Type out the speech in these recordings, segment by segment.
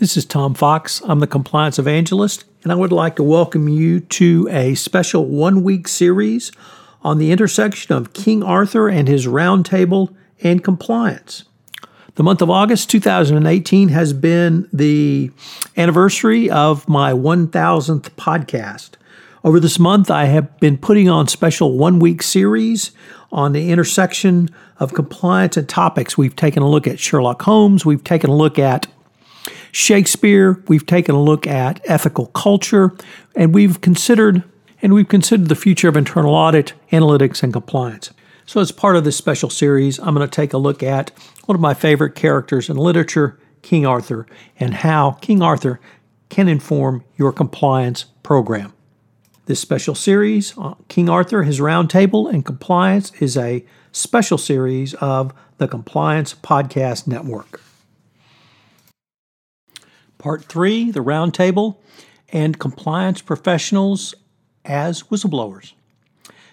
This is Tom Fox. I'm the compliance evangelist, and I would like to welcome you to a special one week series on the intersection of King Arthur and his roundtable and compliance. The month of August 2018 has been the anniversary of my 1000th podcast. Over this month, I have been putting on special one week series on the intersection of compliance and topics. We've taken a look at Sherlock Holmes, we've taken a look at Shakespeare, we've taken a look at ethical culture, and we've considered and we've considered the future of internal audit, analytics, and compliance. So, as part of this special series, I'm going to take a look at one of my favorite characters in literature, King Arthur, and how King Arthur can inform your compliance program. This special series, uh, King Arthur, his roundtable, and compliance, is a special series of the Compliance Podcast Network. Part three the roundtable and compliance professionals as whistleblowers.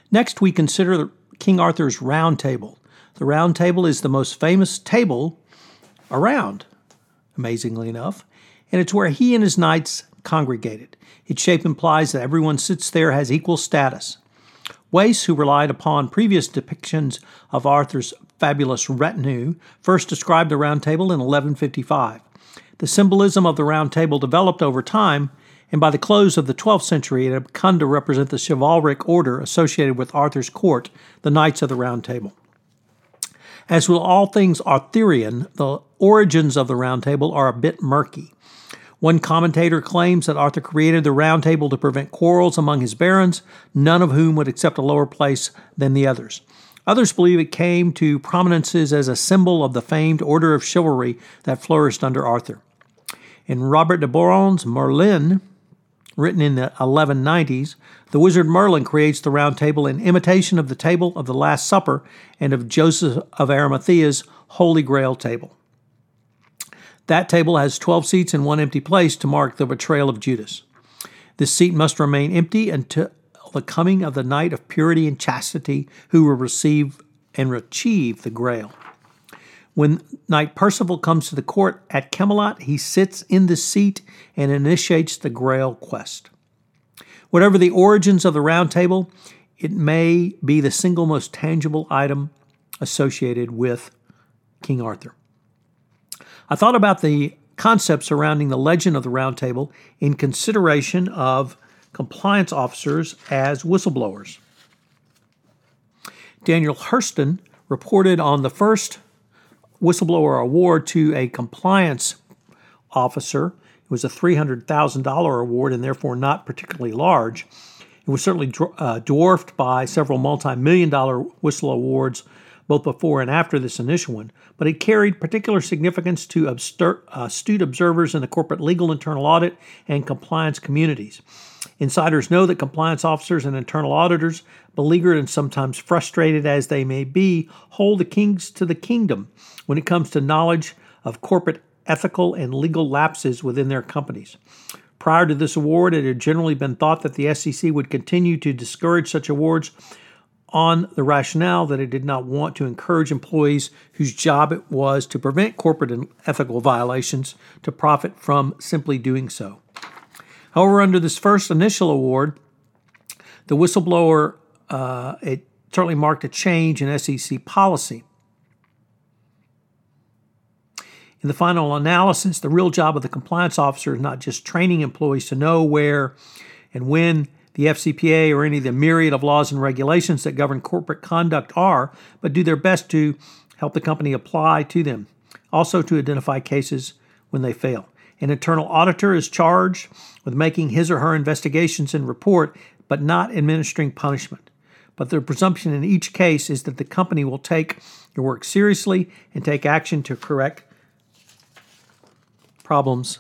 Next, we consider King Arthur's Round Table. The Round Table is the most famous table around, amazingly enough, and it's where he and his knights congregated. Its shape implies that everyone sits there has equal status. Wace, who relied upon previous depictions of Arthur's fabulous retinue, first described the Round Table in 1155. The symbolism of the Round Table developed over time, and by the close of the 12th century, it had come to represent the chivalric order associated with Arthur's court, the Knights of the Round Table. As with all things Arthurian, the origins of the Round Table are a bit murky. One commentator claims that Arthur created the Round Table to prevent quarrels among his barons, none of whom would accept a lower place than the others. Others believe it came to prominences as a symbol of the famed order of chivalry that flourished under Arthur. In Robert de Boron's Merlin, written in the 1190s, the wizard Merlin creates the round table in imitation of the table of the Last Supper and of Joseph of Arimathea's Holy Grail table. That table has 12 seats and one empty place to mark the betrayal of Judas. This seat must remain empty until the coming of the knight of purity and chastity who will receive and achieve the grail. When Knight Percival comes to the court at Camelot, he sits in the seat and initiates the Grail quest. Whatever the origins of the Round Table, it may be the single most tangible item associated with King Arthur. I thought about the concept surrounding the legend of the Round Table in consideration of compliance officers as whistleblowers. Daniel Hurson reported on the first whistleblower award to a compliance officer. It was a $300,000 award and therefore not particularly large. It was certainly uh, dwarfed by several multi million dollar whistle awards both before and after this initial one, but it carried particular significance to astute observers in the corporate legal internal audit and compliance communities. Insiders know that compliance officers and internal auditors, beleaguered and sometimes frustrated as they may be, hold the kings to the kingdom when it comes to knowledge of corporate ethical and legal lapses within their companies. Prior to this award, it had generally been thought that the SEC would continue to discourage such awards on the rationale that it did not want to encourage employees whose job it was to prevent corporate and ethical violations to profit from simply doing so. However, under this first initial award, the whistleblower uh, it certainly marked a change in SEC policy. In the final analysis, the real job of the compliance officer is not just training employees to know where and when the FCPA or any of the myriad of laws and regulations that govern corporate conduct are, but do their best to help the company apply to them. Also, to identify cases when they fail. An internal auditor is charged with making his or her investigations and report, but not administering punishment. But the presumption in each case is that the company will take your work seriously and take action to correct problems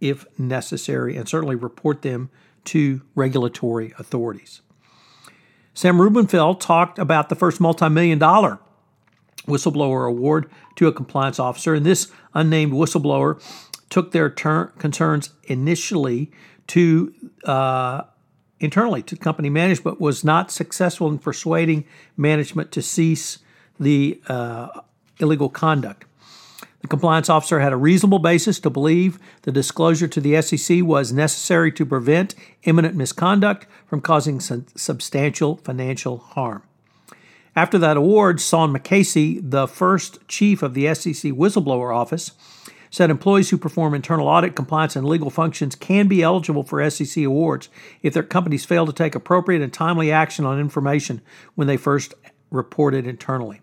if necessary, and certainly report them to regulatory authorities. Sam Rubenfeld talked about the first multi million dollar whistleblower award to a compliance officer, and this unnamed whistleblower took their ter- concerns initially to uh, internally to company management, was not successful in persuading management to cease the uh, illegal conduct. The compliance officer had a reasonable basis to believe the disclosure to the SEC was necessary to prevent imminent misconduct from causing substantial financial harm. After that award, Sean McKessy, the first chief of the SEC whistleblower office, said employees who perform internal audit, compliance, and legal functions can be eligible for SEC awards if their companies fail to take appropriate and timely action on information when they first reported internally.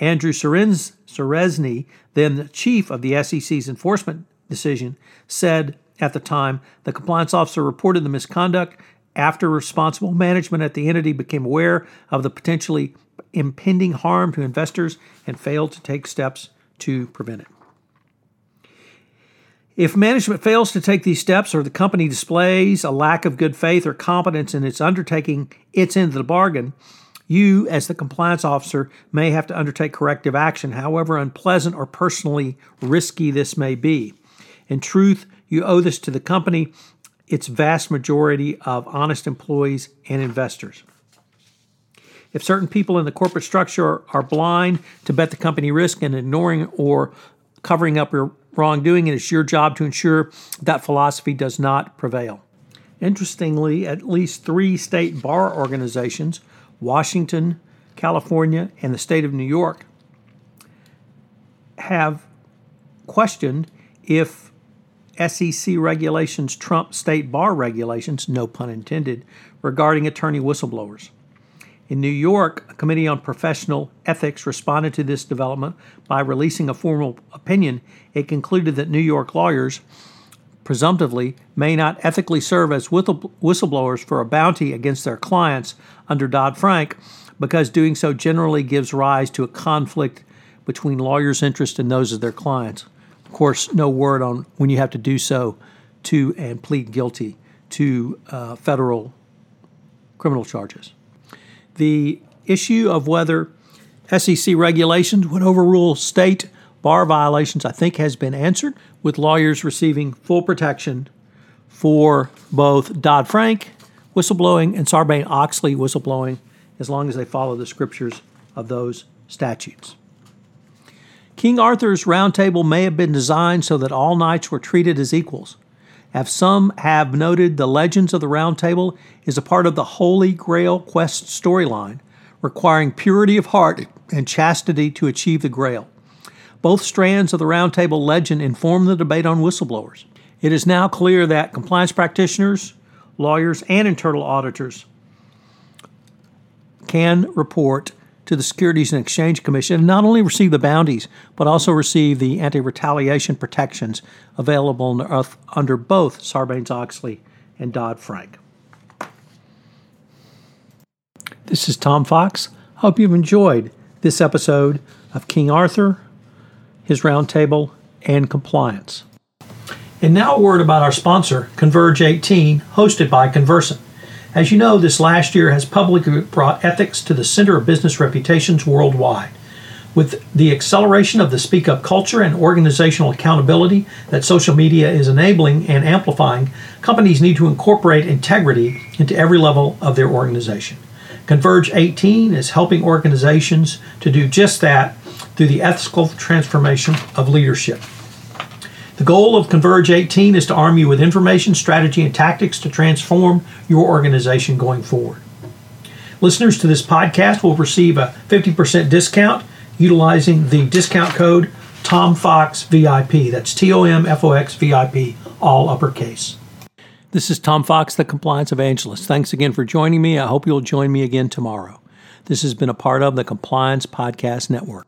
Andrew Ceresney, then the chief of the SEC's enforcement decision, said at the time the compliance officer reported the misconduct after responsible management at the entity became aware of the potentially impending harm to investors and failed to take steps to prevent it. If management fails to take these steps or the company displays a lack of good faith or competence in its undertaking its end of the bargain, you, as the compliance officer, may have to undertake corrective action, however unpleasant or personally risky this may be. In truth, you owe this to the company, its vast majority of honest employees and investors. If certain people in the corporate structure are blind to bet the company risk and ignoring or covering up your wrongdoing, and it is your job to ensure that philosophy does not prevail. Interestingly, at least three state bar organizations Washington, California, and the state of New York have questioned if SEC regulations trump state bar regulations, no pun intended, regarding attorney whistleblowers. In New York, a committee on professional ethics responded to this development by releasing a formal opinion. It concluded that New York lawyers presumptively, may not ethically serve as whistleblowers for a bounty against their clients under Dodd Frank because doing so generally gives rise to a conflict between lawyers' interests and those of their clients. Of course, no word on when you have to do so to and plead guilty to uh, federal criminal charges. The issue of whether SEC regulations would overrule state bar violations, I think, has been answered with lawyers receiving full protection for both Dodd Frank whistleblowing and Sarbanes Oxley whistleblowing as long as they follow the scriptures of those statutes. King Arthur's Round Table may have been designed so that all knights were treated as equals. As some have noted, the Legends of the Round Table is a part of the Holy Grail quest storyline, requiring purity of heart and chastity to achieve the Grail. Both strands of the Round Table legend inform the debate on whistleblowers. It is now clear that compliance practitioners, lawyers, and internal auditors can report to the Securities and Exchange Commission and not only receive the bounties, but also receive the anti retaliation protections available under both Sarbanes Oxley and Dodd Frank. This is Tom Fox. Hope you've enjoyed this episode of King Arthur his roundtable, and compliance. And now a word about our sponsor, Converge 18, hosted by Convercent. As you know, this last year has publicly brought ethics to the center of business reputations worldwide. With the acceleration of the speak up culture and organizational accountability that social media is enabling and amplifying, companies need to incorporate integrity into every level of their organization. Converge 18 is helping organizations to do just that through the ethical transformation of leadership. The goal of Converge 18 is to arm you with information, strategy, and tactics to transform your organization going forward. Listeners to this podcast will receive a 50% discount utilizing the discount code TOMFOXVIP. That's T O M F O X V I P, all uppercase. This is Tom Fox, the Compliance Evangelist. Thanks again for joining me. I hope you'll join me again tomorrow. This has been a part of the Compliance Podcast Network.